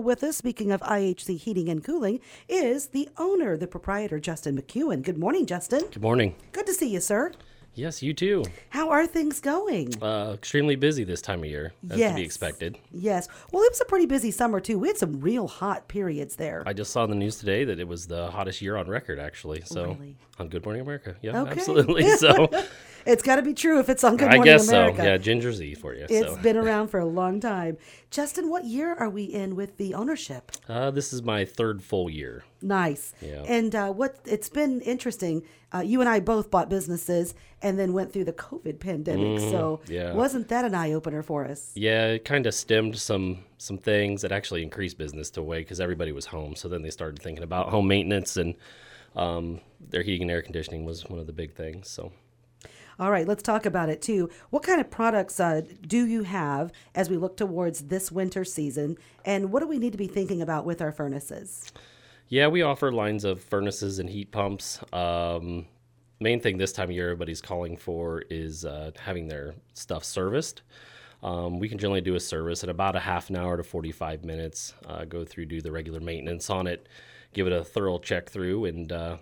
with us, speaking of IHC Heating and Cooling, is the owner, the proprietor, Justin McKeown. Good morning, Justin. Good morning. Good to see you, sir. Yes, you too. How are things going? Uh, extremely busy this time of year, as to be expected. Yes. Well, it was a pretty busy summer, too. We had some real hot periods there. I just saw in the news today that it was the hottest year on record, actually. So Really? on Good Morning America, yeah, Okay. absolutely. So It's got to be true if it's on Good Morning I guess America. so. Yeah, Ginger Zee for you. It's so been around for a long time. Justin, what year are we in with the ownership? uh, this is my third full year. Nice. Yeah. And uh, what it's been interesting. Uh, you and I both bought businesses and then went through the COVID pandemic. so Mm-hmm. yeah. wasn't that an eye opener for us? Yeah, it kind of stemmed some some things that actually increased business to a way because everybody was home. So then they started thinking about home maintenance and um, their heating and air conditioning was one of the big things. So. All right, let's talk about it too. What kind of products uh, do you have as we look towards this winter season? And what do we need to be thinking about with our furnaces? Yeah, we offer lines of furnaces and heat pumps. Um, main thing this time of year everybody's calling for is uh, having their stuff serviced. Um, we can generally do a service in about a half an hour to 45 minutes, uh, go through, do the regular maintenance on it, give it a thorough check through, and uh,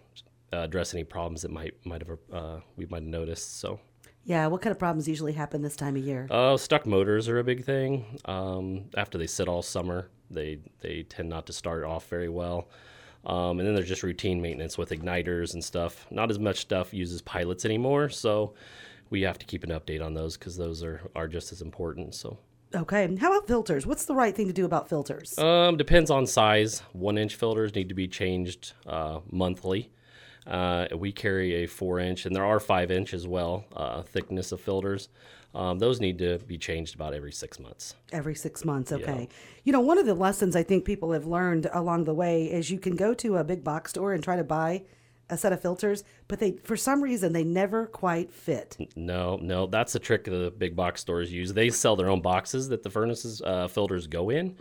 address any problems that might might have uh, we might have noticed. So, Yeah, what kind of problems usually happen this time of year? uh, stuck motors are a big thing. Um, after they sit all summer, they they tend not to start off very well. Um, and then there's just routine maintenance with igniters and stuff. Not as much stuff uses pilots anymore, so we have to keep an update on those because those are are just as important. So. Okay, how about filters? What's the right thing to do about filters? Um, depends on size. One inch filters need to be changed uh, monthly. Uh, we carry a four inch, and there are five inch as well, uh, thickness of filters. Um, those need to be changed about every six months. Every six months, okay. You know, one of the lessons I think people have learned along the way is you can go to a big box store and try to buy a set of filters, but they, for some reason, they never quite fit. No, no, that's the trick the big box stores use. They sell their own boxes that the furnaces uh, filters go in,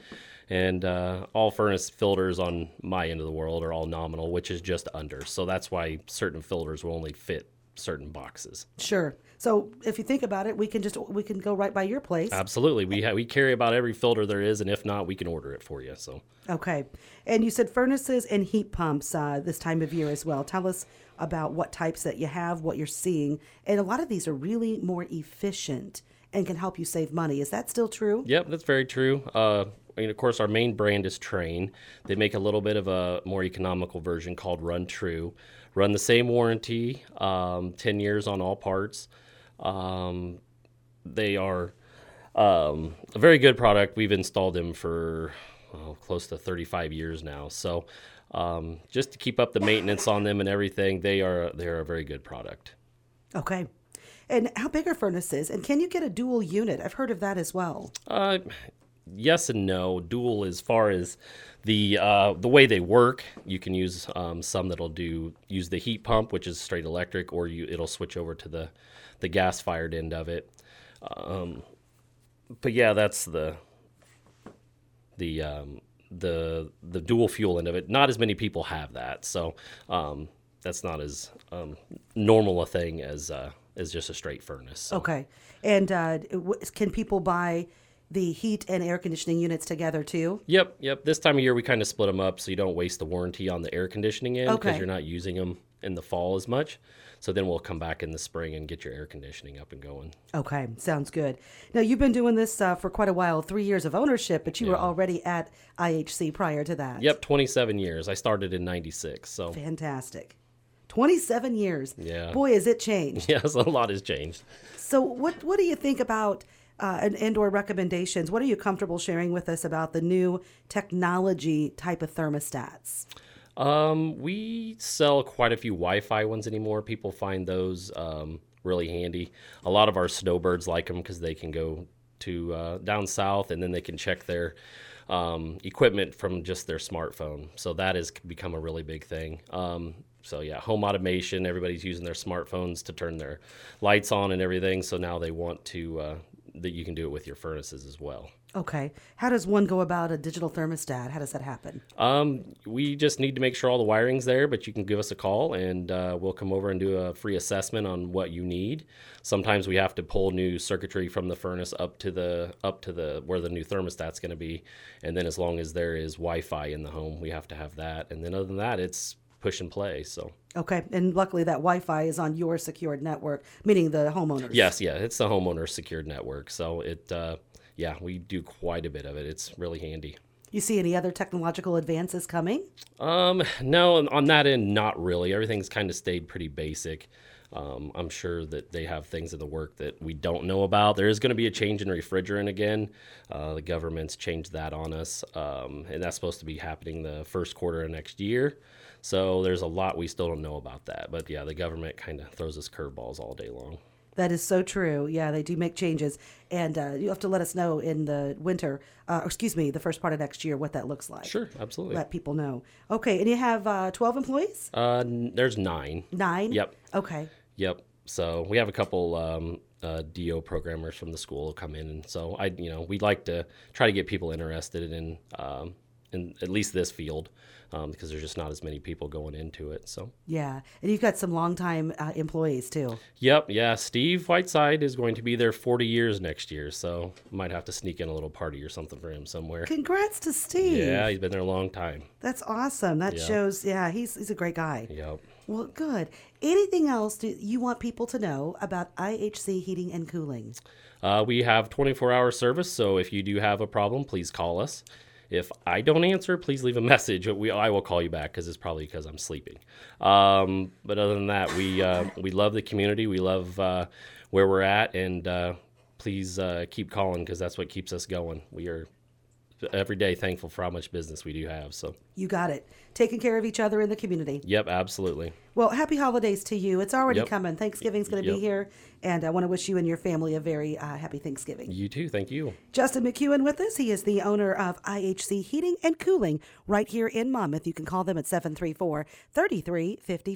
and uh, all furnace filters on my end of the world are all nominal, which is just under. So that's why certain filters will only fit certain boxes. Sure. So if you think about it, we can just we can go right by your place. Absolutely, we ha- we carry about every filter there is, and if not, we can order it for you. So. Okay. And you said furnaces and heat pumps uh, this time of year as well. Tell us about what types that you have, what you're seeing, and a lot of these are really more efficient and can help you save money. Is that still true? Yep, that's very true. Uh, and of course, our main brand is Trane. They make a little bit of a more economical version called RunTru. Run the same warranty, um, 10 years on all parts. Um, they are um, a very good product. We've installed them for oh, close to 35 years now. So um, just to keep up the maintenance on them and everything, they are they're a very good product. Okay. And how big are furnaces? And can you get a dual unit? I've heard of that as well. Uh, yes and no. Dual as far as the uh, the way they work, you can use um, some that'll do use the heat pump, which is straight electric, or you it'll switch over to the the gas fired end of it. Um, but yeah, that's the the um, the the dual fuel end of it. Not as many people have that, so um, that's not as um, normal a thing as uh, as just a straight furnace. So. Okay. And uh, can people buy the heat and air conditioning units together too? Yep, yep. This time of year, we kind of split them up so you don't waste the warranty on the air conditioning end because Okay. you're not using them in the fall as much. So then we'll come back in the spring and get your air conditioning up and going. Okay, sounds good. Now you've been doing this uh, for quite a while, three years of ownership, but you were already at IHC prior to that. Yep, 27 years. I started in 96. So, Fantastic. 27 years. Yeah. Boy, has it changed. yes, a lot has changed. So, what what do you think about uh, an indoor recommendations? What are you comfortable sharing with us about the new technology type of thermostats? Um, we sell quite a few Wi-Fi ones anymore. People find those um, really handy. A lot of our snowbirds like them because they can go to uh, down south and then they can check their um, equipment from just their smartphone. So that has become a really big thing. Um, so yeah, home automation. Everybody's using their smartphones to turn their lights on and everything. So now they want to uh, that you can do it with your furnaces as well. Okay. How does one go about a digital thermostat? How does that happen? Um, we just need to make sure all the wiring's there, but you can give us a call and uh, we'll come over and do a free assessment on what you need. Sometimes we have to pull new circuitry from the furnace up to the up to the where the new thermostat's going to be, and then as long as there is Wi-Fi in the home, we have to have that. And then other than that, it's push and play. So Okay. And luckily, that Wi Fi is on your secured network, meaning the homeowners. yes, yeah, it's the homeowner secured network. So it, uh, yeah, we do quite a bit of it. It's really handy. You see any other technological advances coming? Um, no, on that end, not really. Everything's kind of stayed pretty basic. Um, I'm sure that they have things in the work that we don't know about. There is going to be a change in refrigerant again. Uh, the government's changed that on us, um, and that's supposed to be happening the first quarter of next year. So there's a lot we still don't know about that. But yeah, the government kind of throws us curveballs all day long. That is so true. Yeah, they do make changes. And uh, you have to let us know in the winter, uh, or excuse me, the first part of next year, what that looks like. Sure, absolutely. Let people know. Okay. And you have uh, 12 employees? Uh, n- there's nine. Nine? Yep. Okay. Yep. So we have a couple um, uh, DO programmers from the school come in, and so I, you know, we'd like to try to get people interested in, um, in at least this field, um, because there's just not as many people going into it. So, Yeah. And you've got some longtime uh, employees too. yep, yeah. Steve Whiteside is going to be there 40 years next year, so might have to sneak in a little party or something for him somewhere. Congrats to Steve. Yeah, he's been there a long time. That's awesome. That Yeah. shows, yeah, he's, he's a great guy. Yep. Well, good. Anything else do you want people to know about IHC Heating and Cooling? Uh, we have 24 hour service, so if you do have a problem, please call us. If I don't answer, please leave a message. We, I will call you back because it's probably because I'm sleeping. Um, but other than that, we uh, we love the community. We love uh, where we're at, and uh, please uh, keep calling because that's what keeps us going. We are every day thankful for how much business we do have. So, You got it. Taking care of each other in the community. yep, absolutely. Well, happy holidays to you. It's already Yep. coming. Thanksgiving's going to Yep. be here, and I want to wish you and your family a very uh, happy Thanksgiving. You too. Thank you. Justin McKeown with us. He is the owner of IHC Heating and Cooling right here in Monmouth. You can call them at 734 3350.